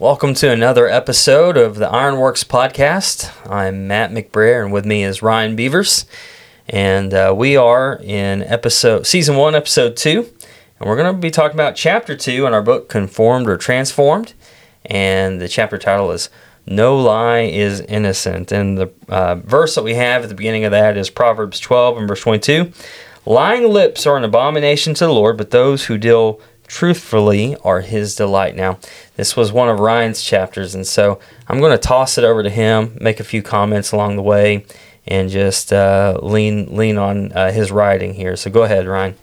Welcome to another episode of the Ironworks podcast. I'm Matt McBrayer, and with me is Ryan Beavers, and uh, we are in episode season one, episode two, and we're going to be talking about chapter two in our book, Conformed or Transformed, and the chapter title is "No Lie is Innocent." And the uh, verse that we have at the beginning of that is Proverbs 12 and verse 22. Lying lips are an abomination to the Lord, but those who deal truthfully are his delight. Now, this was one of Ryan's chapters, and so I'm going to toss it over to him, make a few comments along the way, and just uh, lean lean on uh, his writing here. So go ahead, Ryan.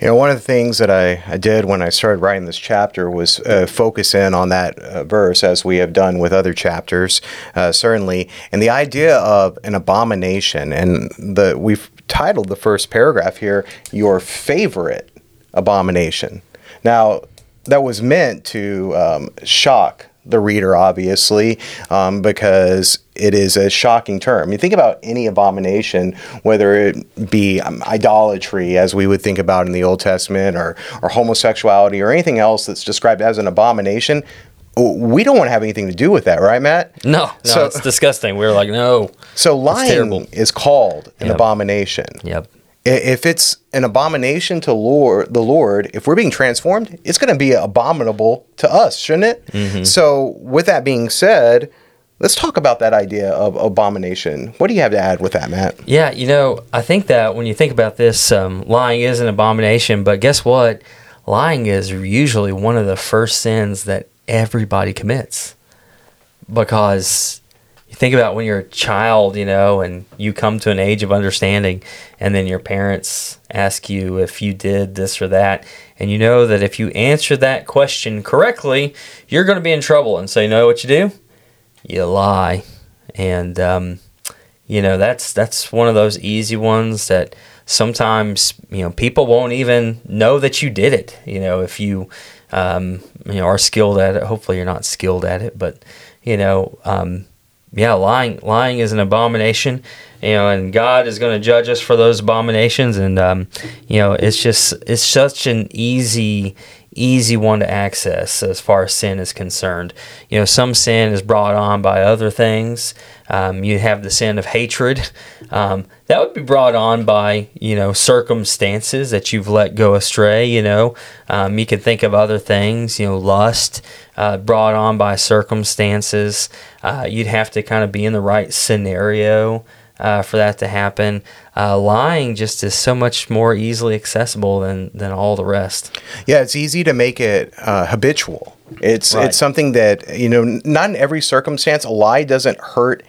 You know, one of the things that I, I did when I started writing this chapter was uh, focus in on that uh, verse, as we have done with other chapters, uh, certainly, and the idea of an abomination. And the we've titled the first paragraph here, "Your favorite abomination." Now, that was meant to um, shock the reader, obviously, um, because it is a shocking term. You think about any abomination, whether it be um, idolatry, as we would think about in the Old Testament, or, or homosexuality, or anything else that's described as an abomination. We don't want to have anything to do with that, right, Matt? No, no, so, it's disgusting. We are like, no. So lying is called an yep. abomination. Yep if it's an abomination to Lord, the Lord, if we're being transformed, it's going to be abominable to us, shouldn't it? Mm-hmm. So, with that being said, let's talk about that idea of abomination. What do you have to add with that, Matt? Yeah, you know, I think that when you think about this, um, lying is an abomination, but guess what? Lying is usually one of the first sins that everybody commits because think about when you're a child, you know, and you come to an age of understanding, and then your parents ask you if you did this or that, and you know that if you answer that question correctly, you're going to be in trouble. And so, you know what you do? You lie, and um, you know that's that's one of those easy ones that sometimes you know people won't even know that you did it. You know, if you um, you know are skilled at it. Hopefully, you're not skilled at it, but you know. Um, yeah, lying lying is an abomination, you know, and God is going to judge us for those abominations. And um, you know, it's just it's such an easy easy one to access as far as sin is concerned. You know, some sin is brought on by other things. Um, you have the sin of hatred. Um, that would be brought on by, you know, circumstances that you've let go astray, you know. Um, you can think of other things, you know, lust uh, brought on by circumstances. Uh, you'd have to kind of be in the right scenario uh, for that to happen. Uh, lying just is so much more easily accessible than, than all the rest. Yeah, it's easy to make it uh, habitual. It's right. it's something that you know not in every circumstance a lie doesn't hurt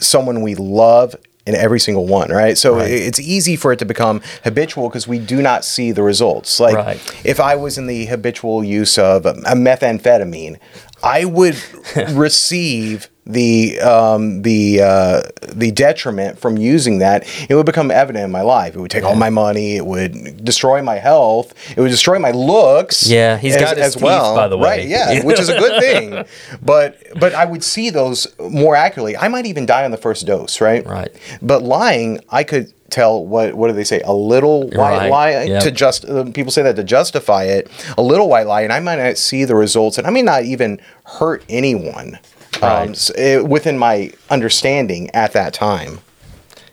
someone we love in every single one, right? So right. it's easy for it to become habitual because we do not see the results. Like right. if I was in the habitual use of a methamphetamine, I would receive the um, the uh, the detriment from using that, it would become evident in my life. It would take yeah. all my money. It would destroy my health. It would destroy my looks. Yeah, he's as, got his as teeth, well. By the way, right? Yeah, which is a good thing. But but I would see those more accurately. I might even die on the first dose. Right. Right. But lying, I could tell what what do they say a little white right. lie yep. to just uh, people say that to justify it a little white lie and i might not see the results and i may not even hurt anyone right. um, it, within my understanding at that time.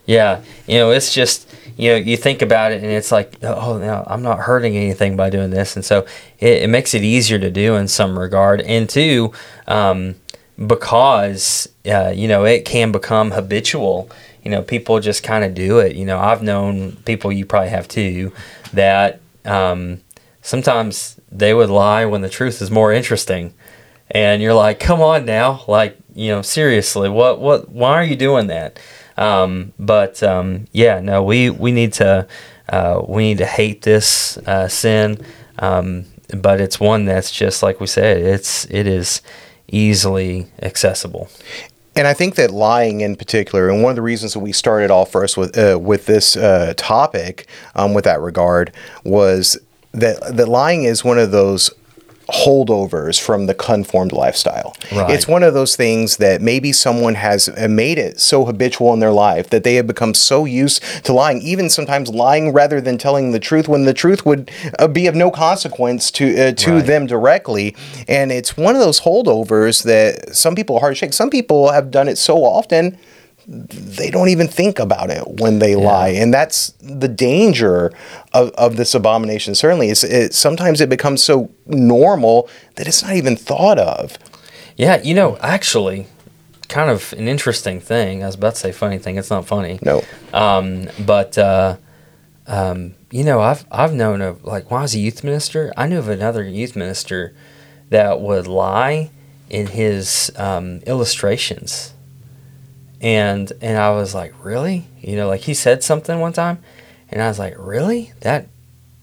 Yeah, you know, it's just you know you think about it and it's like oh no, I'm not hurting anything by doing this, and so it, it makes it easier to do in some regard, and two, um, because uh, you know it can become habitual. You know, people just kind of do it. You know, I've known people you probably have too that um, sometimes they would lie when the truth is more interesting and you're like, come on now, like you know, seriously, what what why are you doing that? Um, but um, yeah, no, we we need to uh, we need to hate this uh, sin, um, but it's one that's just like we said, it's it is easily accessible. And I think that lying in particular, and one of the reasons that we started off first with uh, with this uh, topic, um, with that regard, was that that lying is one of those holdovers from the conformed lifestyle. Right. It's one of those things that maybe someone has uh, made it so habitual in their life that they have become so used to lying, even sometimes lying rather than telling the truth when the truth would uh, be of no consequence to uh, to Right. them directly. And it's one of those holdovers that some people hard shake. Some people have done it so often they don't even think about it when they lie and that's the danger of, of this abomination certainly is it sometimes it becomes so normal that it's not even thought of Yeah, you know, actually, kind of an interesting thing. I was about to say funny thing. It's not funny. no Um, but uh, um, you know, I've I've known of like when I was a youth minister, I knew of another youth minister that would lie in his um, illustrations, and and I was like, really? You know, like he said something one time, and I was like, really? That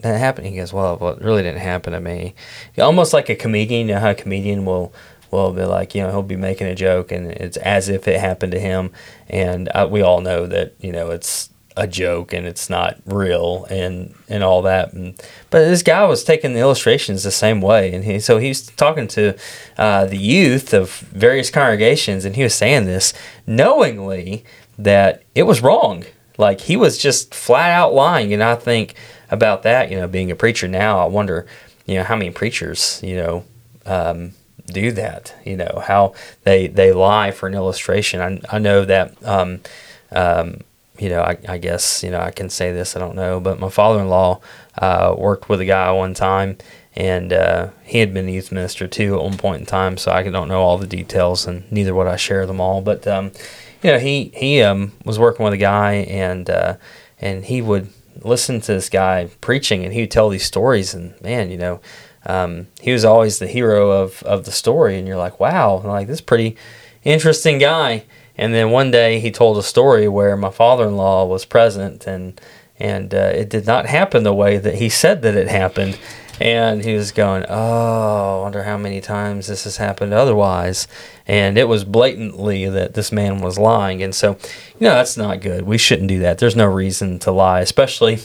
that happened? He goes, well, well, it really didn't happen to me. Almost like a comedian. You know how a comedian will will be like, you know, he'll be making a joke, and it's as if it happened to him, and uh, we all know that you know it's a joke and it's not real and and all that. And, but this guy was taking the illustrations the same way. And he so he's talking to uh, the youth of various congregations and he was saying this knowingly that it was wrong. Like he was just flat out lying. And i think about that you know being a preacher now i wonder you know how many preachers you know um, do that you know how they they lie for an illustration. I, I know that um, um, you know, I, I guess, you know, I can say this, I don't know, but my father in law uh, worked with a guy one time, and uh, he had been a youth minister too at one point in time, so I don't know all the details, and neither would I share them all. But, um, you know, he, he um, was working with a guy, and, uh, and he would listen to this guy preaching, and he would tell these stories, and man, you know, um, he was always the hero of, of the story, and you're like, wow, like this pretty interesting guy. And then one day he told a story where my father-in-law was present, and and uh, it did not happen the way that he said that it happened. And he was going, "Oh, I wonder how many times this has happened otherwise." And it was blatantly that this man was lying. And so, you know, that's not good. We shouldn't do that. There's no reason to lie, especially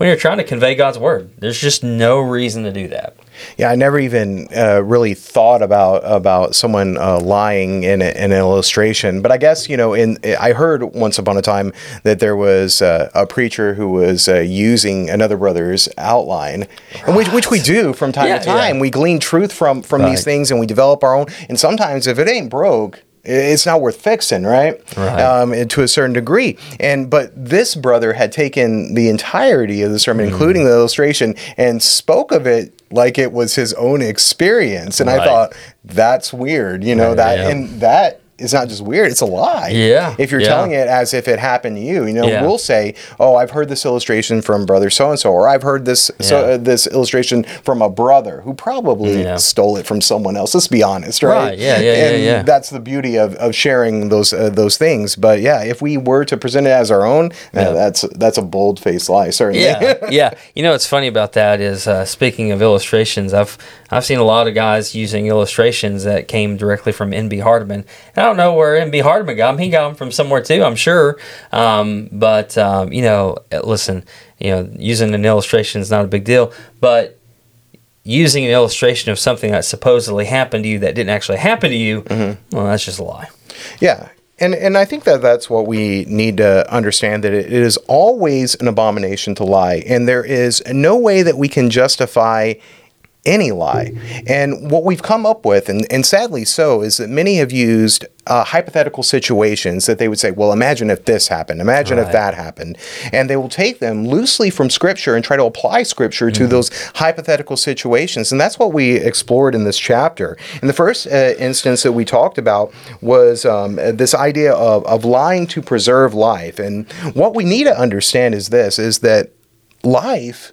when you're trying to convey God's word. There's just no reason to do that. Yeah, I never even uh, really thought about about someone uh, lying in, a, in an illustration. But I guess you know, in I heard once upon a time that there was uh, a preacher who was uh, using another brother's outline, and which which we do from time Yeah, to time. yeah. We glean truth from from these things, and we develop our own. And sometimes, if it ain't broke. It's not worth fixing, right? Right. Um, and to a certain degree, and but this brother had taken the entirety of the sermon, Mm. including the illustration, and spoke of it like it was his own experience. And I thought that's weird, you know Yeah, that, yeah. and that is not just weird; it's a lie. Yeah, If you're yeah. telling it as if it happened to you, you know, Yeah. we'll say, "Oh, I've heard this illustration from brother so and so," or "I've heard this so, uh, this illustration from a brother who probably Yeah. stole it from someone else." Let's be honest, right? Right, yeah, yeah, yeah, and yeah. That's the beauty of, of sharing those uh, those things. But yeah, if we were to present it as our own, uh, that's that's a bold faced lie, certainly. yeah, yeah. You know what's funny about that is uh, speaking of illustrations, I've I've seen a lot of guys using illustrations that came directly from NB Hardeman. And I don't know where NB Hardeman got him. He got him from somewhere too, I'm sure. Um, but um, you know, uh, listen, you know, using an illustration is not a big deal, but using an illustration of something that supposedly happened to you that didn't actually happen to you, well, that's just a lie. Yeah. And, and I think that that's what we need to understand that it is always an abomination to lie. And there is no way that we can justify any lie. And what we've come up with, and, and sadly so, is that many have used uh, hypothetical situations that they would say, well, imagine if this happened, imagine if that happened. And they will take them loosely from Scripture and try to apply Scripture to those hypothetical situations. And that's what we explored in this chapter. And the first uh, instance that we talked about was um, this idea of, of lying to preserve life. And what we need to understand is this, is that life,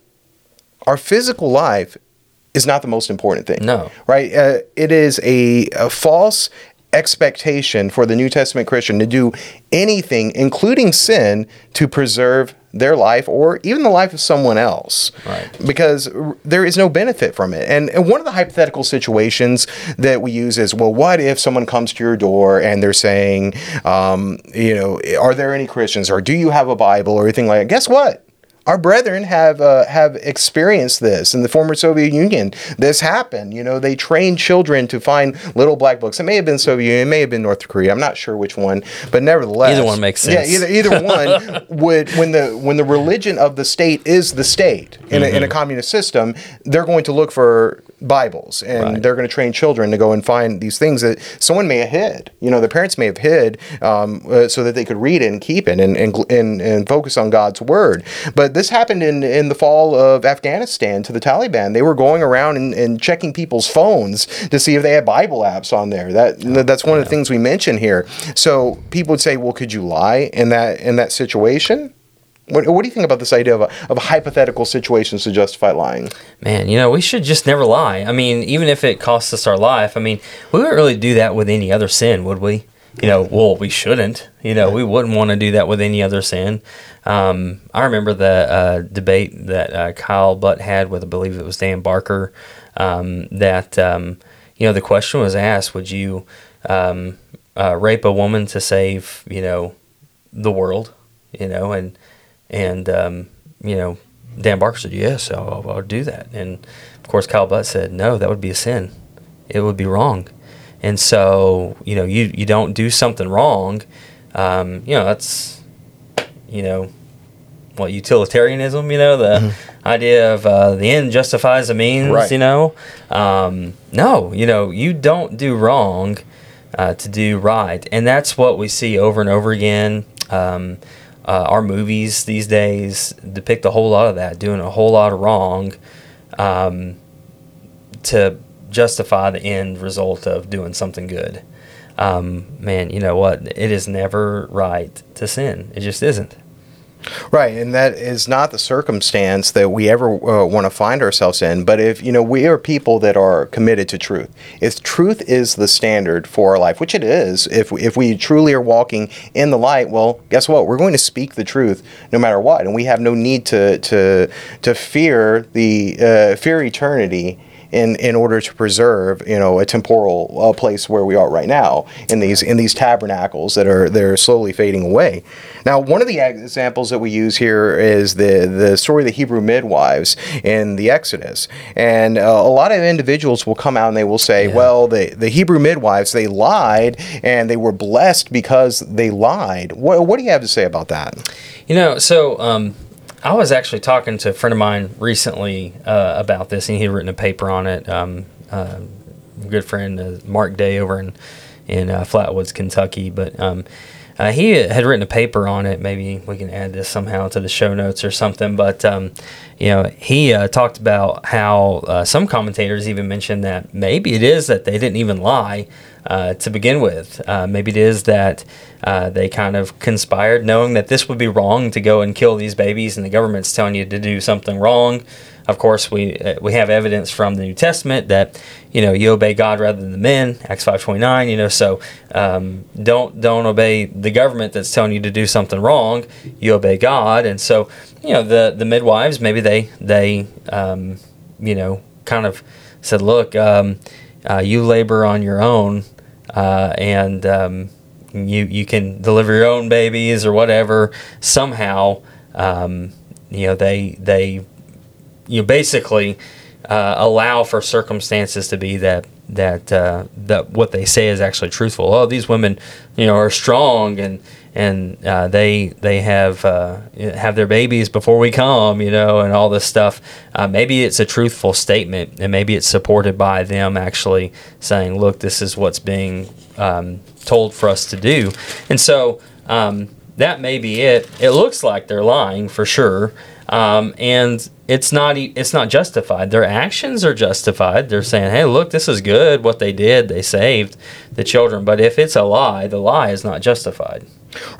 our physical life, is not the most important thing. No. Right? Uh, it is a, a false expectation for the New Testament Christian to do anything, including sin, to preserve their life or even the life of someone else. Right. Because r- there is no benefit from it. And, and one of the hypothetical situations that we use is well, what if someone comes to your door and they're saying, um, you know, are there any Christians or do you have a Bible or anything like that? Guess what? Our brethren have uh, have experienced this in the former Soviet Union. This happened. You know, they trained children to find little black books. It may have been Soviet Union, it may have been North Korea. I'm not sure which one, but nevertheless, Either one makes sense. Yeah, either either one would when the when the religion of the state is the state in, a, in Mm-hmm. a communist system, they're going to look for Bibles and Right. they're going to train children to go and find these things that someone may have hid. You know, the parents may have hid um, uh, so that they could read it and keep it and, and, and, and focus on God's word. But this happened in, in the fall of Afghanistan to the Taliban. They were going around and, and checking people's phones to see if they had Bible apps on there. That that's one of the things we mention here. So people would say, "Well, could you lie in that in that situation?" What, what do you think about this idea of, a, of hypothetical situations to justify lying? Man, you know, we should just never lie. I mean, even if it costs us our life, I mean, we wouldn't really do that with any other sin, would we? You know, well, we shouldn't. You know, we wouldn't want to do that with any other sin. Um, I remember the uh, debate that uh, Kyle Butt had with, I believe it was Dan Barker, um, that, um, you know, the question was asked, would you um, uh, rape a woman to save, you know, the world? You know, and, and um, you know, Dan Barker said, yes, I'll, I'll do that. And of course, Kyle Butt said, no, that would be a sin. It would be wrong. And so, you know, you, you don't do something wrong. Um, you know, that's, you know, what utilitarianism, you know, the idea of uh, the end justifies the means, Right. you know. Um, no, you know, you don't do wrong uh, to do right. And that's what we see over and over again. Um, uh, our movies these days depict a whole lot of that, doing a whole lot of wrong um, to justify the end result of doing something good. Um, man, you know what? It is never right to sin. It just isn't. Right, and that is not the circumstance that we ever uh, want to find ourselves in. But if you know we are people that are committed to truth, if truth is the standard for our life, which it is, if if we truly are walking in the light, well, guess what? We're going to speak the truth no matter what, and we have no need to to to fear the uh, fear eternity in in order to preserve you know a temporal uh, place where we are right now in these in these tabernacles that are that are slowly fading away. Now, one of the examples that we use here is the the story of the Hebrew midwives in the Exodus, and uh, a lot of individuals will come out and they will say, Yeah. well, the the Hebrew midwives they lied and they were blessed because they lied. What what do you have to say about that? You know, so um, I was actually talking to a friend of mine recently uh, about this, and he had written a paper on it. Um, uh, good friend uh, Mark Day over in in uh, Flatwoods, Kentucky, but um, uh, he had written a paper on it. Maybe we can add this somehow to the show notes or something. But um, you know, he uh, talked about how some commentators even mentioned that maybe it is that they didn't even lie uh, to begin with. Uh, maybe it is that uh, they kind of conspired, knowing that this would be wrong to go and kill these babies, and the government's telling you to do something wrong. Of course, we uh, we have evidence from the New Testament that you know you obey God rather than the men. Acts five twenty nine. You know, so um, don't don't obey the government that's telling you to do something wrong. You obey God, and so you know the the midwives maybe they they um, you know kind of said, look, um, uh, you labor on your own, uh, and um, you you can deliver your own babies or whatever. Somehow, um, you know they they you basically uh, allow for circumstances to be that that uh, that what they say is actually truthful. Oh, these women, you know, are strong and and uh, they they have uh, have their babies before we come, you know, and all this stuff. Uh, maybe it's a truthful statement, and maybe it's supported by them actually saying, "Look, this is what's being um, told for us to do," and so. Um, that may be it. It looks like they're lying for sure, um, and it's not it's not justified. Their actions are justified. They're saying, "Hey, look, this is good. What they did, they saved the children." But if it's a lie, the lie is not justified.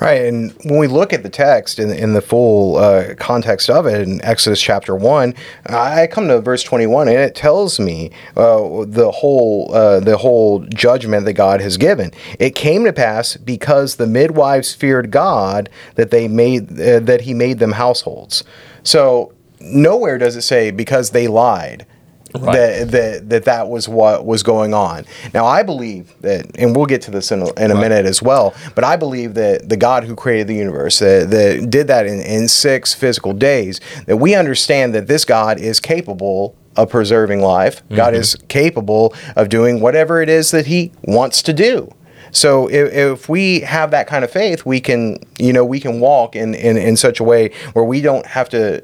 Right, and when we look at the text in, in the full uh, context of it in Exodus chapter one, I come to verse twenty one, and it tells me uh, the whole uh, the whole judgment that God has given. It came to pass because the midwives feared God that they made uh, that He made them households. So nowhere does it say because they lied Right. that, that that that was what was going on. Now I believe that, and we'll get to this in a, in a minute as well. But I believe that the God who created the universe, that, that did that in, in six physical days, that we understand that this God is capable of preserving life. God mm-hmm. is capable of doing whatever it is that He wants to do. So if, if we have that kind of faith, we can, you know, we can walk in, in, in such a way where we don't have to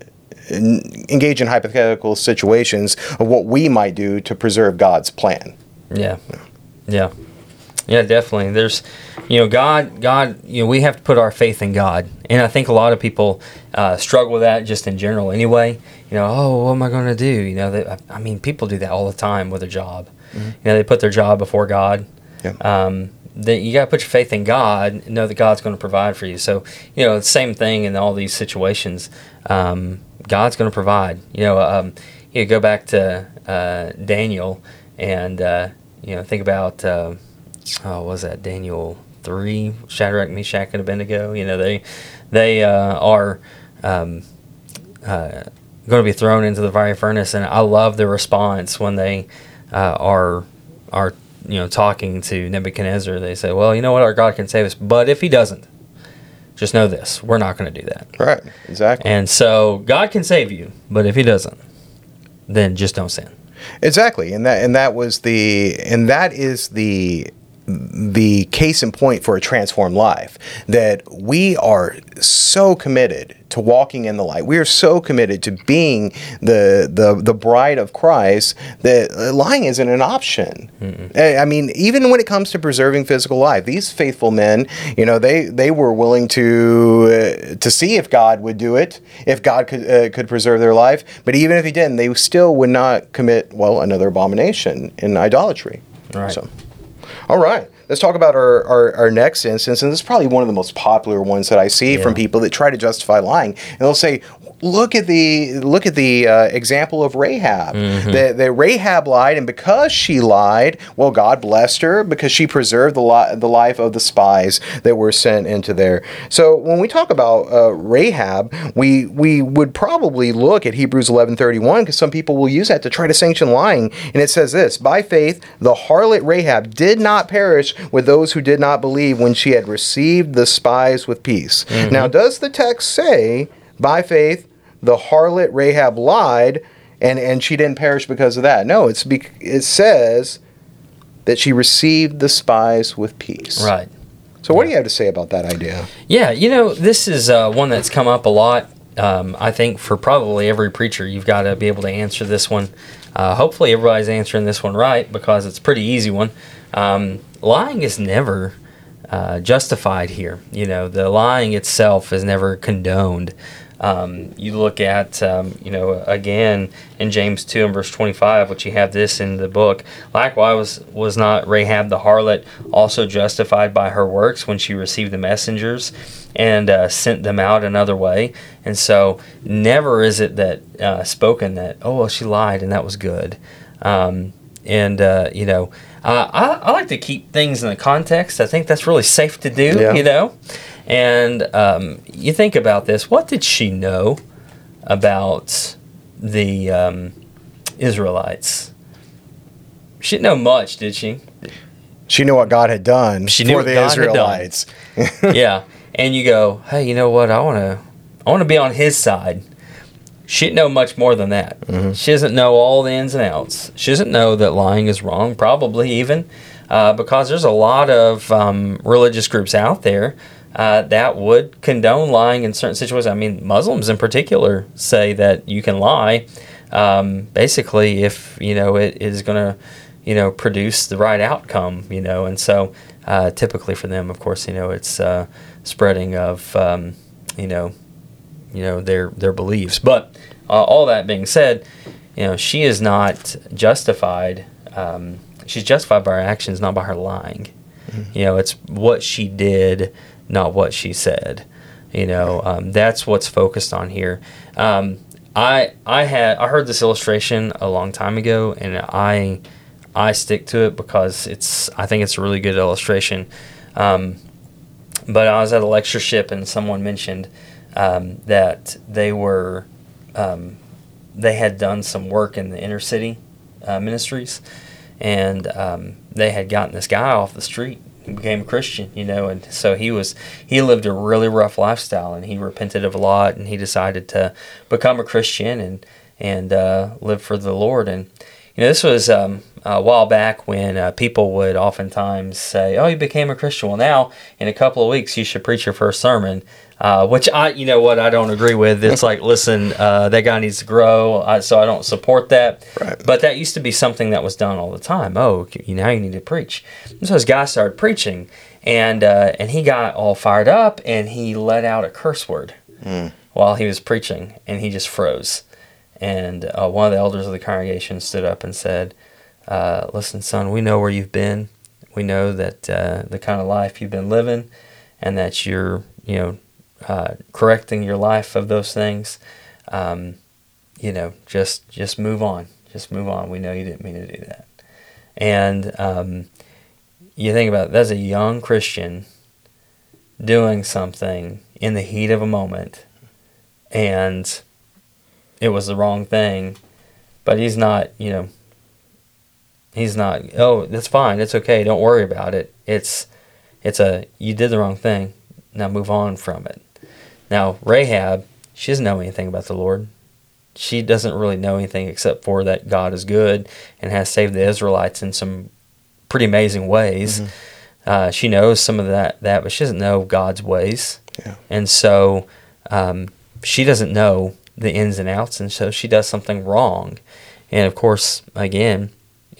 engage in hypothetical situations of what we might do to preserve God's plan. Yeah. Yeah. Yeah, definitely. There's, you know, God, God, you know, we have to put our faith in God. And I think a lot of people uh, struggle with that just in general anyway. You know, oh, what am I going to do? You know, they, I mean, people do that all the time with a job. You know, they put their job before God. Yeah. Um, that you got to put your faith in God, know that God's going to provide for you. So, you know, the same thing in all these situations. Um, God's going to provide. You know, um, you go back to uh, Daniel and, uh, you know, think about, uh, oh, was that Daniel 3, Shadrach, Meshach, and Abednego? You know, they, they uh, are um, uh, going to be thrown into the fiery furnace, and I love the response when they uh, are are you know talking to Nebuchadnezzar. They say, "Well, you know what? Our God can save us, but if He doesn't, just know this: we're not going to do that." Right. Exactly. And so God can save you, but if He doesn't, then just don't sin. Exactly. And that and that was the and that is the the case in point for a transformed life that we are so committed to walking in the light. We are so committed to being the the the bride of Christ that lying isn't an option. I I mean, even when it comes to preserving physical life, these faithful men, you know, they they were willing to uh, to see if God would do it, if God could uh, could preserve their life. But even if He didn't, they still would not commit well another abomination in idolatry. Right. So. All right. Let's talk about our, our, our next instance. And this is probably one of the most popular ones that I see from people that try to justify lying. And they'll say, look at the look at the uh, example of Rahab. That, that Rahab lied, and because she lied, well, God blessed her because she preserved the, li- the life of the spies that were sent into there. So when we talk about uh, Rahab, we we would probably look at Hebrews 11:31 because some people will use that to try to sanction lying. And it says this: By faith, the harlot Rahab did not perish with those who did not believe when she had received the spies with peace. Now, does the text say, by faith, the harlot Rahab lied, and and she didn't perish because of that? No, it's bec- it says that she received the spies with peace. Right. So, what do you have to say about that idea? Yeah, you know, this is uh, one that's come up a lot. Um, I think for probably every preacher, you've got to be able to answer this one. Uh, hopefully, everybody's answering this one right because it's a pretty easy one. Um, lying is never uh, justified here. You know, the lying itself is never condoned. Um, you look at, um, you know, again in James 2 and verse 25, which you have this in the book. Likewise, was, was not Rahab the harlot also justified by her works when she received the messengers and uh, sent them out another way? And so, never is it that uh, spoken that, oh, well, she lied and that was good. Um, and, uh, you know, uh, I, I like to keep things in the context. I think that's really safe to do, Yeah. you know? And um, you think about this what did she know about the um, Israelites? She didn't know much, did she? She knew what God had done She for the God. Israelites. yeah. And you go, hey, you know what? I want to, I want to be on his side. She didn't know much more than that. She doesn't know all the ins and outs. She doesn't know that lying is wrong, probably even, uh, because there's a lot of um, religious groups out there uh, that would condone lying in certain situations. I mean, Muslims in particular say that you can lie, um, basically if you know it is going to, you know, produce the right outcome. You know, and so uh, typically for them, of course, you know, it's uh, spreading of, um, you know, you know their their beliefs. But uh, all that being said, you know she is not justified. Um, she's justified by her actions, not by her lying. You know, it's what she did, not what she said. You know, um, that's what's focused on here. Um, I I had I heard this illustration a long time ago, and I I stick to it because it's I think it's a really good illustration. Um, but I was at a lectureship and someone mentioned um, that they were um, they had done some work in the inner city uh, Ministries, and um, they had gotten this guy off the street became a Christian, you know, and so he was he lived a really rough lifestyle, and he repented of a lot, and he decided to become a Christian and and uh, live for the Lord. And you know, this was um, a while back when uh, people would oftentimes say, "Oh, you became a Christian. Well, now in a couple of weeks, you should preach your first sermon." Uh, which I, you know, what I don't agree with. It's like, listen, uh, that guy needs to grow, I, so I don't support that. Right. But that used to be something that was done all the time. Oh, you now you need to preach. And so this guy started preaching, and uh, and he got all fired up, and he let out a curse word while he was preaching, and he just froze. And uh, one of the elders of the congregation stood up and said, uh, "Listen, son, we know where you've been. We know that uh, the kind of life you've been living, and that you're, you know, uh, correcting your life of those things. Um, you know, just just move on. Just move on. We know you didn't mean to do that. And um, you think about it, that's a young Christian doing something in the heat of a moment, and it was the wrong thing. But he's not, you know, he's not. Oh, that's fine. It's okay. Don't worry about it. It's it's a you did the wrong thing. Now move on from it. Now Rahab, she doesn't know anything about the Lord. She doesn't really know anything except for that God is good and has saved the Israelites in some pretty amazing ways. Uh, she knows some of that, that, but she doesn't know God's ways, Yeah. and so um, she doesn't know the ins and outs, and so she does something wrong. And of course, again,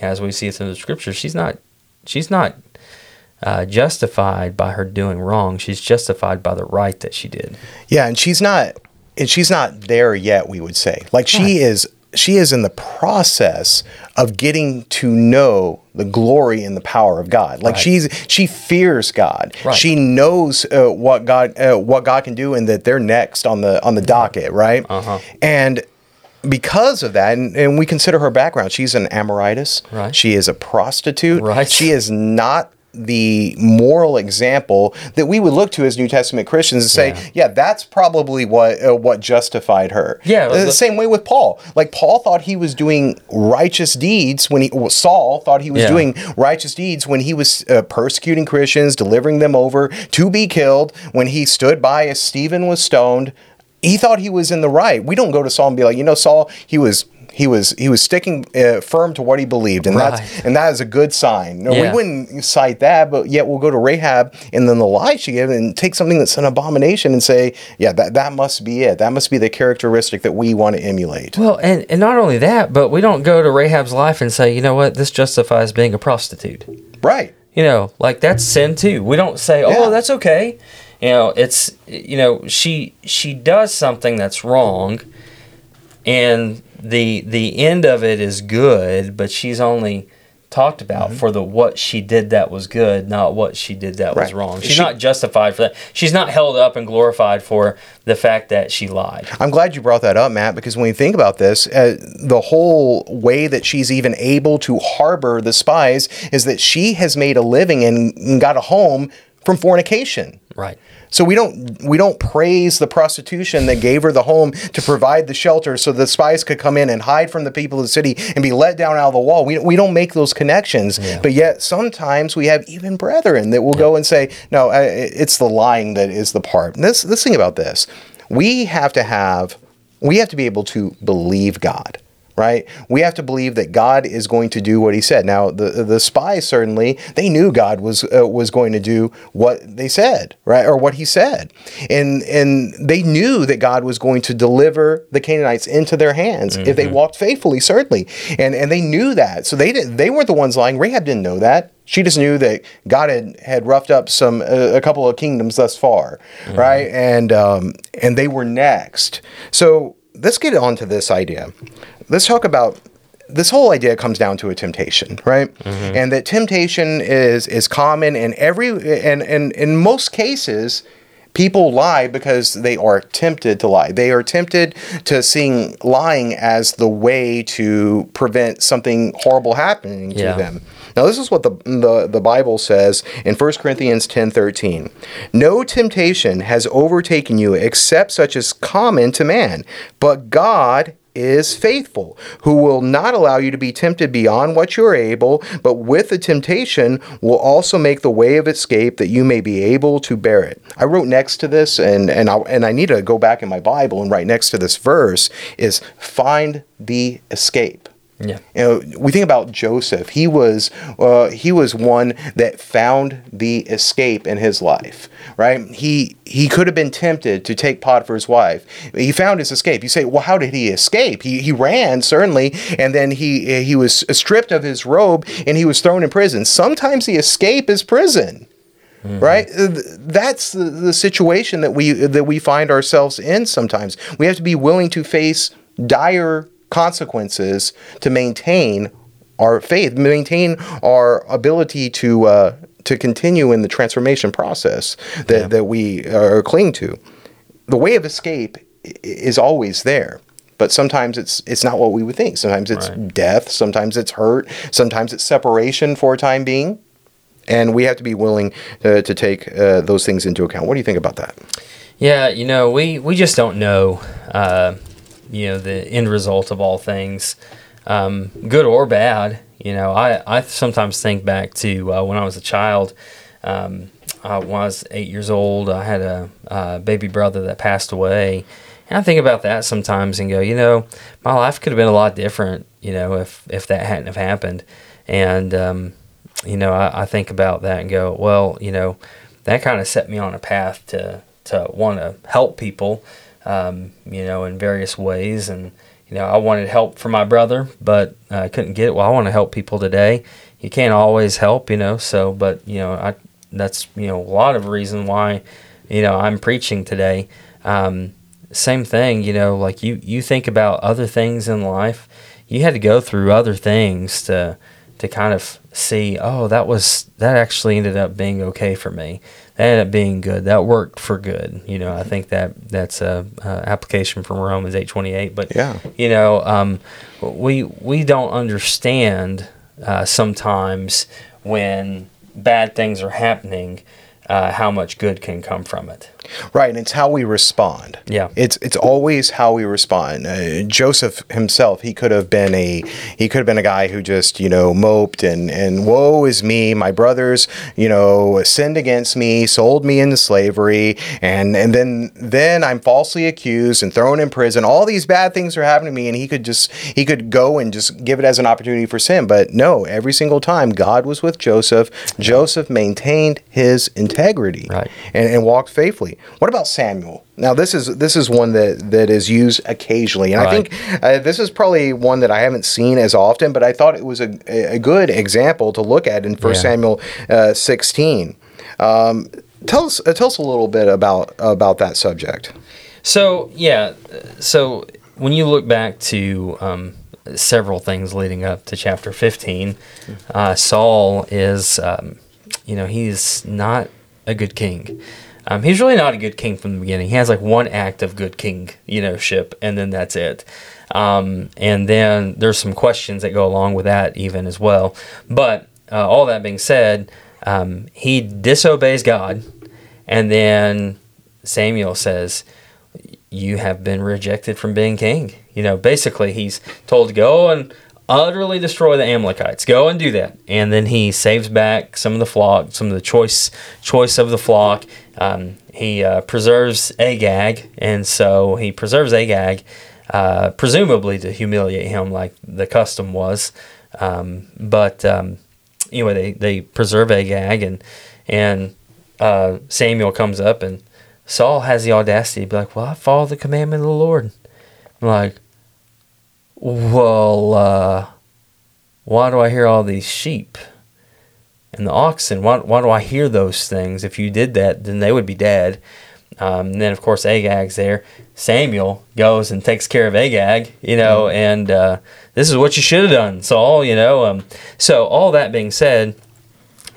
as we see it in the scriptures, she's not she's not uh, justified by her doing wrong. She's justified by the right that she did. Yeah, and she's not and she's not there yet, we would say. Like she is she is in the process of getting to know the glory and the power of God. Like Right. she's she fears God. Right. She knows uh, what God uh, what God can do and that they're next on the on the docket, right? Uh-huh. And because of that, and, and we consider her background, she's an Amoritus. Right. She is a prostitute. Right. She is not the moral example that we would look to as New Testament Christians and say, Yeah. yeah, that's probably what uh, what justified her. Yeah, Uh, the the- same way with Paul. Like Paul thought he was doing righteous deeds when he well, Saul thought he was Yeah. doing righteous deeds when he was uh, persecuting Christians, delivering them over to be killed. When he stood by as Stephen was stoned, he thought he was in the right. We don't go to Saul and be like, you know, Saul, he was. He was he was sticking uh, firm to what he believed, and that's and that is a good sign. No, We wouldn't cite that, but yet we'll go to Rahab and then the lie she gave and take something that's an abomination and say, yeah, that, that must be it. That must be the characteristic that we want to emulate. Well, and, and not only that, but we don't go to Rahab's life and say, you know what, this justifies being a prostitute. Right. You know, like that's sin too. We don't say, "Oh, Yeah. that's okay." You know, it's you know, she she does something that's wrong and the the end of it is good, but she's only talked about for the what she did that was good, not what she did that was Mm-hmm. Wrong. She's She- not justified for that. She's not held up and glorified for the fact that she lied. I'm glad you brought that up, Matt, because when you think about this, uh, the whole way that she's even able to harbor the spies is that she has made a living and got a home from fornication. Right. So we don't we don't praise the prostitution that gave her the home to provide the shelter so the spies could come in and hide from the people of the city and be let down out of the wall. We, we don't make those connections. But yet sometimes we have even brethren that will go and say, no, it's the lying that is the part. And this this thing about this, we have to have we have to be able to believe God right? We have to believe that God is going to do what He said. Now, the the spies certainly they knew God was uh, was going to do what they said, right, or what He said, and and they knew that God was going to deliver the Canaanites into their hands if they walked faithfully, certainly, and and they knew that. So they didn't. They weren't the ones lying. Rahab didn't know that. She just knew that God had, had roughed up some uh, a couple of kingdoms thus far, right? And um, and they were next. So let's get on to this idea. Let's talk about this whole idea comes down to a temptation, right? Mm-hmm. And that temptation is is common in every and and in most cases people lie because they are tempted to lie. They are tempted to seeing lying as the way to prevent something horrible happening to Yeah. them. Now this is what the, the, the Bible says in 1 Corinthians 10:13. No temptation has overtaken you except such as common to man, but God is faithful, who will not allow you to be tempted beyond what you are able, but with the temptation will also make the way of escape that you may be able to bear it. I wrote next to this, and and I, and I need to go back in my Bible and write next to this verse is find the escape. Yeah. You know, we think about Joseph. He was uh, he was one that found the escape in his life, right? He he could have been tempted to take Potiphar's wife. He found his escape. You say, well, how did he escape? He he ran certainly, and then he he was stripped of his robe and he was thrown in prison. Sometimes the escape is prison. Mm-hmm. Right, that's the, the situation that we that we find ourselves in. Sometimes we have to be willing to face dire consequences to maintain our faith, maintain our ability to uh, to continue in the transformation process that, yeah. that we are cling to. The way of escape is always there, but sometimes it's it's not what we would think. Sometimes it's right. death, sometimes it's hurt, sometimes it's separation for a time being, and we have to be willing to, to take uh, those things into account. What do you think about that? Yeah, you know, we we just don't know. Uh, you know the end result of all things, um, good or bad. You know, I, I sometimes think back to uh, when I was a child. Um, I was eight years old, I had a, a baby brother that passed away. And I think about that sometimes and go, you know, my life could have been a lot different, you know, if, if that hadn't have happened. And, um, you know, I, I, think about that and go, well, you know, that kind of set me on a path to, to want to help people um, you know, in various ways. And, you know, I wanted help for my brother, but I couldn't get it. Well, I want to help people today. You can't always help, you know, so, but, you know, I, that's, you know, a lot of reason why, you know, I'm preaching today. Um, same thing, you know, like you, you think about other things in life, you had to go through other things to, to kind of see, oh, that was, that actually ended up being okay for me that ended up being good. That worked for good. You know, I think that that's a, a application from Romans eight twenty eight. But yeah, you know, um, we we don't understand uh, sometimes when bad things are happening uh, how much good can come from it. Right, and it's how we respond. Yeah, it's it's always how we respond. Uh, Joseph himself, he could have been a he could have been a guy who just you know moped and and woe is me, my brothers you know sinned against me, sold me into slavery, and and then then I'm falsely accused and thrown in prison. All these bad things are happening to me, and he could just he could go and just give it as an opportunity for sin. But no, every single time God was with Joseph. Joseph maintained his integrity right. and, and walked faithfully. What about Samuel? Now this is this is one that that is used occasionally, and right. I think uh, this is probably one that I haven't seen as often. But I thought it was a, a good example to look at in First yeah. Samuel uh, 16. Um, tell us uh, tell us a little bit about about that subject. So yeah, so when you look back to um, several things leading up to chapter 15, uh, Saul is, um, you know, he's not a good king. Um, he's really not a good king from the beginning. He has like one act of good king, you know, ship, and then that's it. Um, and then there's some questions that go along with that even as well. But uh, all that being said, um, he disobeys God, and then Samuel says, "You have been rejected from being king." You know, basically he's told to go and utterly destroy the Amalekites. Go and do that. And then he saves back some of the flock, some of the choice choice of the flock. Um, he uh, preserves Agag, and so he preserves Agag, uh, presumably to humiliate him, like the custom was. Um, but um, anyway, they, they preserve Agag, and and uh, Samuel comes up, and Saul has the audacity to be like, "Well, I follow the commandment of the Lord." I'm like, well, uh, why do I hear all these sheep and the oxen? Why, why do I hear those things? If you did that, then they would be dead. Um, and then, of course, Agag's there. Samuel goes and takes care of Agag, you know, mm-hmm. and uh, this is what you should have done, Saul, you know. Um, so, all that being said,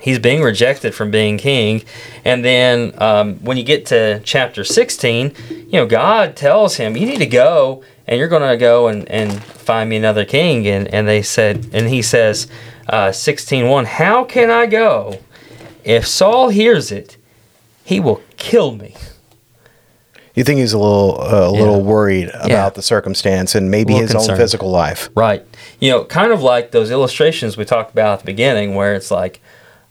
he's being rejected from being king. And then um, when you get to chapter 16, you know, God tells him, you need to go and you're going to go and, and find me another king. And, and they said, and he says, uh, 16.1, how can I go? If Saul hears it, he will kill me. You think he's a little uh, a little worried about Yeah. the circumstance and maybe his own physical life. Right. You know, kind of like those illustrations we talked about at the beginning, where it's like,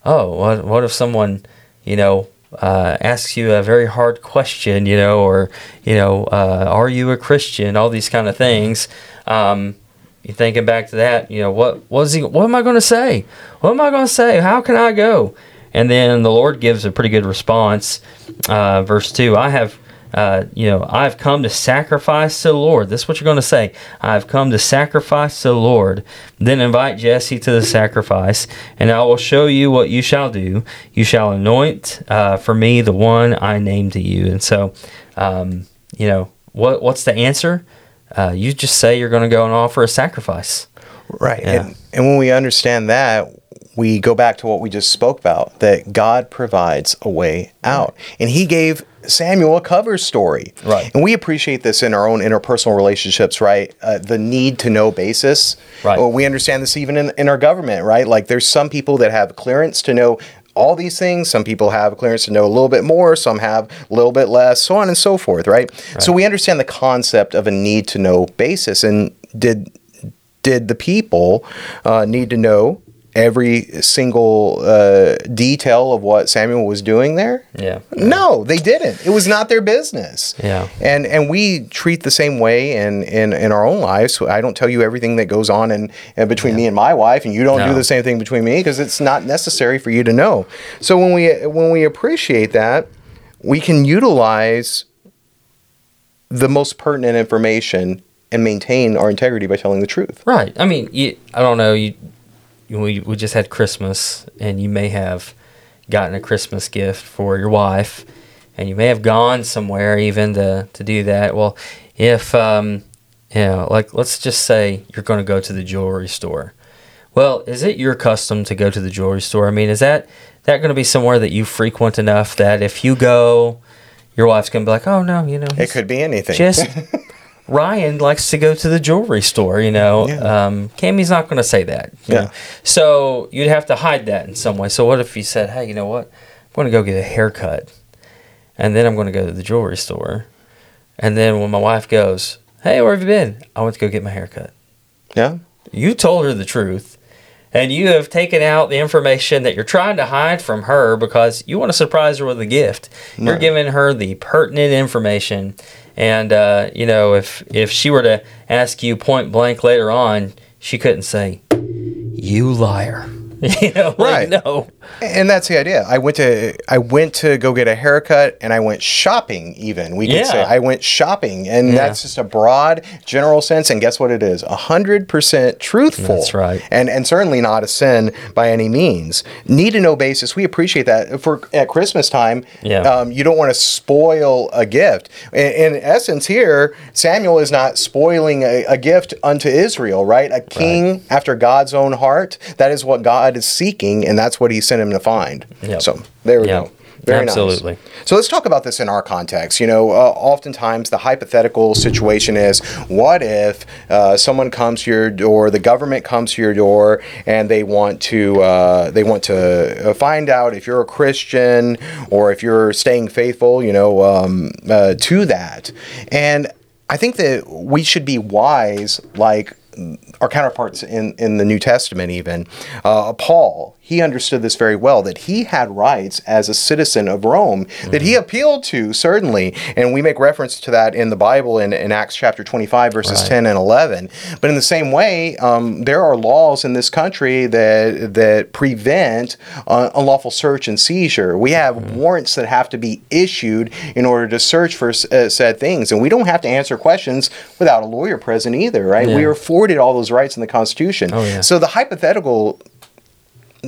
oh, what, what if someone, you know, uh, asks you a very hard question, you know, or, you know, uh, are you a Christian? All these kind of things. Um, you thinking back to that, you know, what was he? What am I going to say? What am I going to say? How can I go? And then the Lord gives a pretty good response. Uh, verse two: I have, uh, you know, I've come to sacrifice to the Lord. This is what you're going to say. I've come to sacrifice to the Lord. Then invite Jesse to the sacrifice, and I will show you what you shall do. You shall anoint uh, for me the one I name to you. And so, um, you know, what what's the answer? Uh, you just say you're going to go and offer a sacrifice. Right. Yeah. And, and when we understand that, we go back to what we just spoke about that God provides a way out. And he gave Samuel a cover story. Right. And we appreciate this in our own interpersonal relationships, right? Uh, the need to know basis. Right. Well, we understand this even in, in our government, right? Like there's some people that have clearance to know all these things. Some people have clearance to know a little bit more, some have a little bit less, so on and so forth, right? right? So we understand the concept of a need to know basis. And did did the people uh, need to know every single uh, detail of what Samuel was doing there? Yeah. No, they didn't. It was not their business. Yeah. And and we treat the same way in in, in our own lives. I don't tell you everything that goes on in, in between me and my wife, and you don't do the same thing between me because it's not necessary for you to know. So when we when we appreciate that, we can utilize the most pertinent information and maintain our integrity by telling the truth. Right. I mean, you, I don't know. You- we we just had Christmas, and you may have gotten a Christmas gift for your wife, and you may have gone somewhere even to to do that. Well, if um, you know, like let's just say you're going to go to the jewelry store. Well, is it your custom to go to the jewelry store? I mean, is that that going to be somewhere that you frequent enough that if you go, your wife's going to be like, "Oh no, you know, It could be anything. just Ryan likes to go to the jewelry store, you know. Yeah. Um, Cammy's not going to say that. Yeah. know. So you'd have to hide that in some way. So what if you said, hey, you know what? I'm going to go get a haircut. And then I'm going to go to the jewelry store. And then when my wife goes, hey, where have you been? I went to go get my haircut. yeah. You told her the truth. And you have taken out the information that you're trying to hide from her because you want to surprise her with a gift. You're giving her the pertinent information. And uh, you know, if if she were to ask you point blank later on, she couldn't say, "You liar." you know, like, Right. no. And that's the idea. I went to I went to go get a haircut and I went shopping even. We could Yeah. say I went shopping and Yeah. that's just a broad general sense and guess what it is? A hundred percent truthful. That's right. And and certainly not a sin by any means. Need to know basis. We appreciate that. For at Christmas time, Yeah. um, you don't want to spoil a gift. In, in essence, here Samuel is not spoiling a, a gift unto Israel, right? A king after God's own heart. That is what God is seeking, and that's what He sent him to find. Yep. So there we Yep. go. Very nice. Absolutely. So let's talk about this in our context. You know, uh, oftentimes the hypothetical situation is what if uh, someone comes to your door, the government comes to your door, and they want to uh, they want to uh, find out if you're a Christian or if you're staying faithful, you know, um, uh, to that. And I think that we should be wise, like our counterparts in, in the New Testament, even. Uh, Paul, he understood this very well that he had rights as a citizen of Rome that he appealed to, certainly. And we make reference to that in the Bible in, in Acts chapter 25, verses Right. 10 and 11. But in the same way, um, there are laws in this country that, that prevent uh, unlawful search and seizure. We have warrants that have to be issued in order to search for uh, said things. And we don't have to answer questions without a lawyer present either, right? We are afforded all those rights in the Constitution. Oh, yeah. So the hypothetical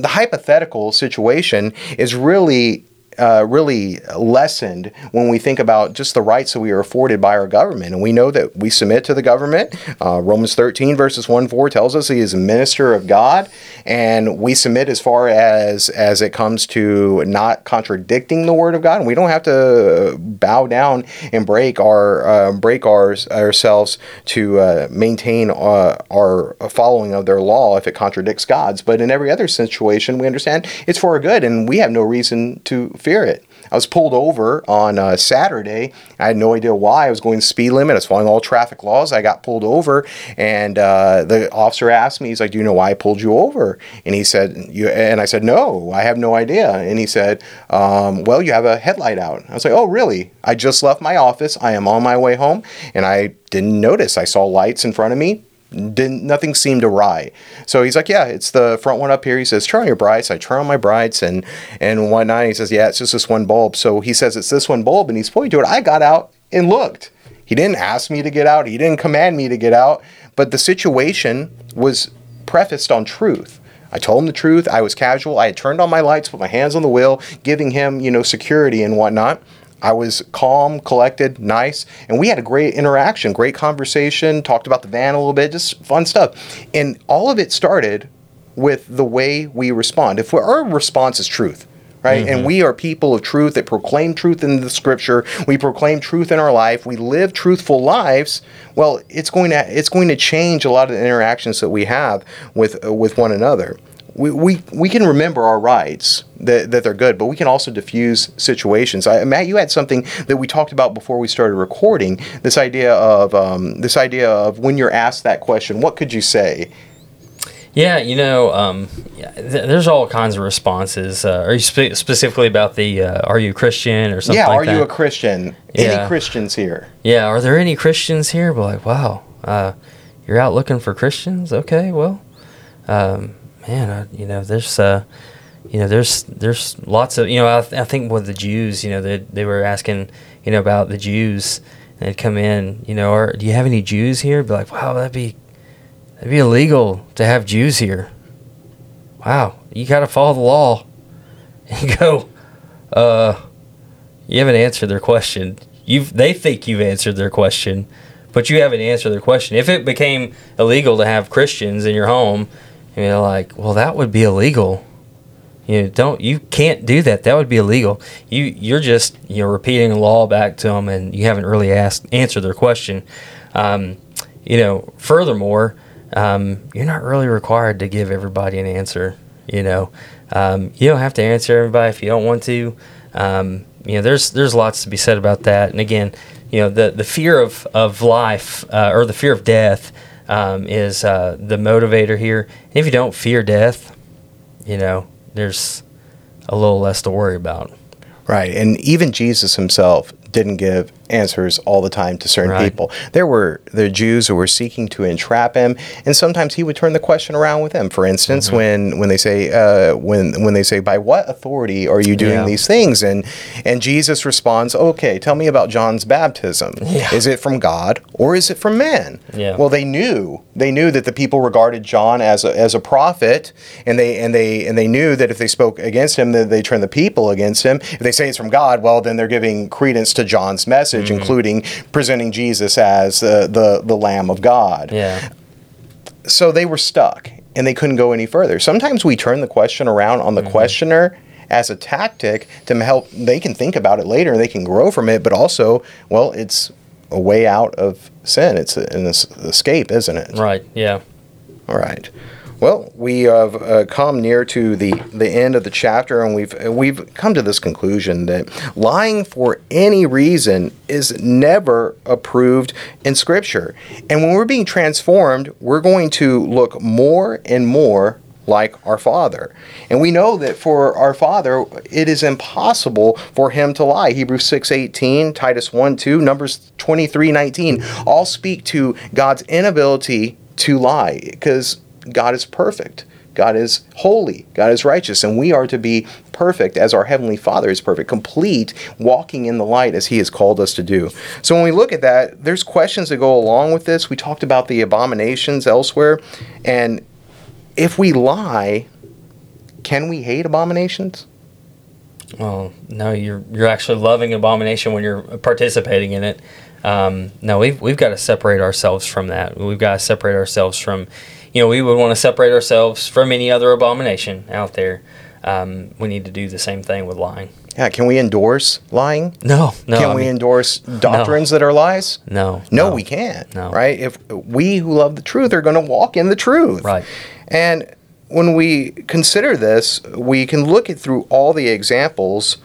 the hypothetical situation is really uh, really lessened when we think about just the rights that we are afforded by our government. And we know that we submit to the government. Uh, Romans 13, verses 1 4 tells us he is a minister of God. And we submit as far as, as it comes to not contradicting the word of God. And we don't have to bow down and break our uh, break ours ourselves to uh, maintain uh, our following of their law if it contradicts God's. But in every other situation, we understand it's for our good, and we have no reason to fear Spirit. I was pulled over on uh, Saturday. I had no idea why. I was going speed limit. I was following all traffic laws. I got pulled over, and uh, the officer asked me, "He's like, do you know why I pulled you over?" And he said, "You." And I said, "No, I have no idea." And he said, um, "Well, you have a headlight out." I was like, "Oh, really?" I just left my office. I am on my way home, and I didn't notice. I saw lights in front of me didn't nothing seemed awry. So he's like, yeah, it's the front one up here. He says, turn on your brights. I turn on my brights and and whatnot. He says, yeah, it's just this one bulb. So he says it's this one bulb, and he's pointing to it. I got out and looked. He didn't ask me to get out. He didn't command me to get out. But the situation was prefaced on truth. I told him the truth. I was casual. I had turned on my lights, put my hands on the wheel, giving him, you know, security and whatnot. I was calm, collected, nice, and we had a great interaction, great conversation, talked about the van a little bit, just fun stuff. And all of it started with the way we respond. If our response is truth, right? Mm-hmm. And we are people of truth that proclaim truth in the scripture. We proclaim truth in our life. We live truthful lives. Well, it's going to it's going to change a lot of the interactions that we have with uh, with one another we, we, we can remember our rights that, that they're good, but we can also diffuse situations. I, Matt, you had something that we talked about before we started recording. This idea of um, this idea of when you're asked that question, what could you say? Yeah, you know, um, th- there's all kinds of responses. Uh, are you spe- specifically about the uh, "Are you a Christian" or something? Yeah, like are that? you a Christian? Yeah. Any Christians here? Yeah, are there any Christians here? But like, wow, uh, you're out looking for Christians? Okay, well, um, man, I, you know, there's uh, you know, there's there's lots of you know, I, th- I think with the Jews, you know, they they were asking, you know, about the Jews, and they'd come in, you know, or do you have any Jews here? Be like, wow, that'd be that'd be illegal to have Jews here. Wow, you got to follow the law. And go, uh, you haven't answered their question. You've they think you've answered their question, but you haven't answered their question. If it became illegal to have Christians in your home and you're like, well, that would be illegal. You know, don't you can't do that. That would be illegal. You you're just you know repeating a law back to them, and you haven't really asked answered their question. Um, you know, furthermore, um, you're not really required to give everybody an answer. You know, um, you don't have to answer everybody if you don't want to. Um, you know, there's there's lots to be said about that. And again, you know, the the fear of of life uh, or the fear of death um, is uh, the motivator here. And if you don't fear death, you know, there's a little less to worry about. Right. And even Jesus himself didn't give answers all the time to certain Right. people. There were the Jews who were seeking to entrap him, and sometimes he would turn the question around with them. For instance, Mm-hmm. when when they say uh, when when they say, "By what authority are you doing Yeah. these things?" and and Jesus responds, "Okay, tell me about John's baptism. Yeah. Is it from God or is it from man?" Yeah. Well, they knew they knew that the people regarded John as a, as a prophet, and they and they and they knew that if they spoke against him, that they turn the people against him. If they say it's from God, well, then they're giving credence to John's message, Mm-hmm. including presenting Jesus as uh, the the Lamb of God. Yeah. So they were stuck, and they couldn't go any further. Sometimes we turn the question around on the Mm-hmm. questioner as a tactic to help. They can think about it later, and they can grow from it. But also, well, it's a way out of sin. It's an escape, isn't it? Right. Yeah. All right. Well, we have uh, come near to the, the end of the chapter, and we've we've come to this conclusion that lying for any reason is never approved in Scripture. And when we're being transformed, we're going to look more and more like our Father. And we know that for our Father, it is impossible for him to lie. Hebrews 6:18, Titus 1, 2, Numbers 23:19 all speak to God's inability to lie because God is perfect. God is holy. God is righteous. And we are to be perfect as our Heavenly Father is perfect, complete, walking in the light as He has called us to do. So when we look at that, there's questions that go along with this. We talked about the abominations elsewhere. And if we lie, can we hate abominations? Well, no, you're you're actually loving abomination when you're participating in it. Um, no, we've we've got to separate ourselves from that. We've got to separate ourselves from, you know, we would want to separate ourselves from any other abomination out there. Um, we need to do the same thing with lying. Yeah, can we endorse lying? No, no. can I we mean, endorse doctrines that are lies? no, No, we can't. No. Right? If we who love the truth are going to walk in the truth. Right. And when we consider this, we can look at through all the examples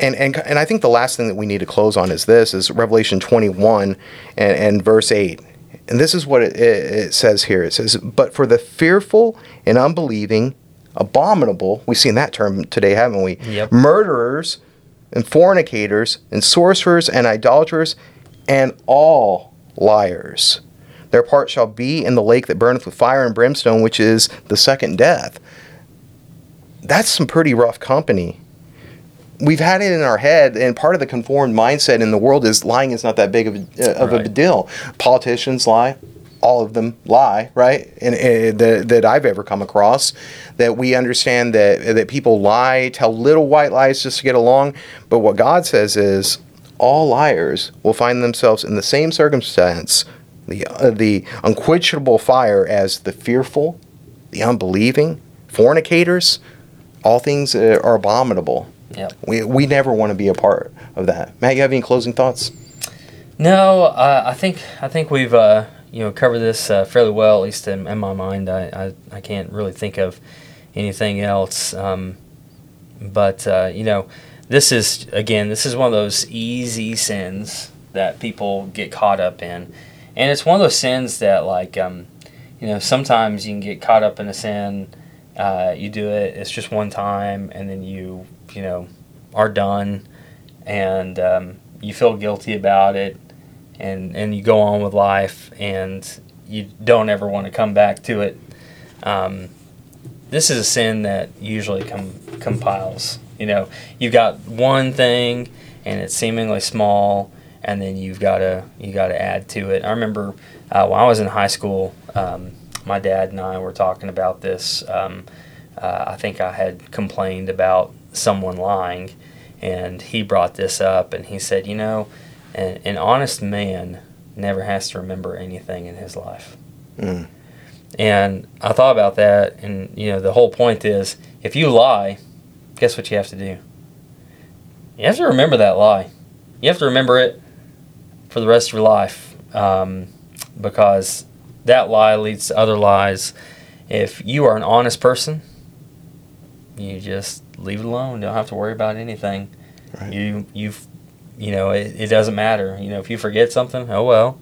and, and and I think the last thing that we need to close on is this is Revelation 21 and, and verse 8. And this is what it, it, it says here. It says, But for the fearful and unbelieving, abominable, we've seen that term today, haven't we? Yep. Murderers and fornicators and sorcerers and idolaters and all liars. Their part shall be in the lake that burneth with fire and brimstone, which is the second death. That's some pretty rough company we've had it in our head, and part of the conformed mindset in the world is lying is not that big of a, uh, of Right. a deal. Politicians lie, all of them lie, right? And, and that, that I've ever come across, that we understand that that people lie, tell little white lies just to get along. But what God says is, all liars will find themselves in the same circumstance, the uh, the unquenchable fire as the fearful, the unbelieving, fornicators. All things uh, are abominable. Yep. We, we never want to be a part of that. Matt, you have any closing thoughts? No, uh, I think I think we've uh, you know covered this uh, fairly well, at least in, in my mind. I, I, I can't really think of anything else. Um, but uh, you know, this is again, this is one of those easy sins that people get caught up in, and it's one of those sins that like um, you know sometimes you can get caught up in a sin. Uh, you do it, it's just one time, and then you you know are done, and um, you feel guilty about it and and you go on with life and you don't ever want to come back to it. Um, this is a sin that usually com- compiles. You know, you've got one thing and it's seemingly small, and then you've got to you got to add to it. I remember uh, when I was in high school, um, my dad and I were talking about this. Um, uh, I think I had complained about someone lying, and he brought this up, and he said, you know an, an honest man never has to remember anything in his life. Mm. And I thought about that, and you know, the whole point is if you lie, guess what you have to do? You have to remember that lie. You have to remember it for the rest of your life um, because that lie leads to other lies. If you are an honest person, you just leave it alone. Don't have to worry about anything. Right. You you've you know it, it doesn't matter. You know if you forget something, oh well.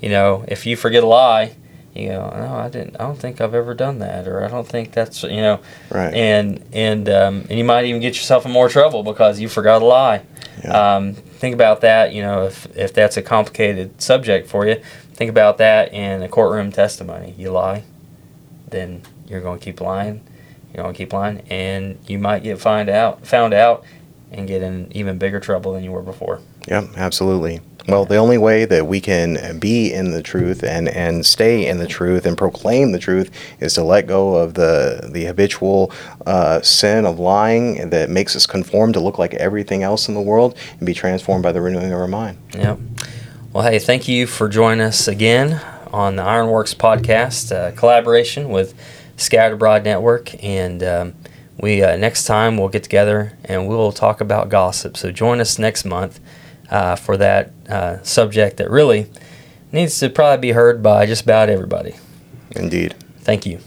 You know if you forget a lie, you go, no, I didn't. I don't think I've ever done that, or I don't think that's you know. Right. And and um, and you might even get yourself in more trouble because you forgot a lie. Yeah. Um, think about that. You know, if if that's a complicated subject for you, think about that in a courtroom testimony. You lie, then you're going to keep lying. You're going to keep lying, and you might get find out found out and get in even bigger trouble than you were before. Yep, absolutely. Well, the only way that we can be in the truth and, and stay in the truth and proclaim the truth is to let go of the the habitual uh, sin of lying that makes us conform to look like everything else in the world and be transformed by the renewing of our mind. Yep. Well, hey, thank you for joining us again on the Ironworks podcast, uh, collaboration with Scattered Abroad Network, and um, we uh, next time we'll get together and we'll talk about gossip. So join us next month uh, for that uh, subject that really needs to probably be heard by just about everybody. Indeed. Thank you.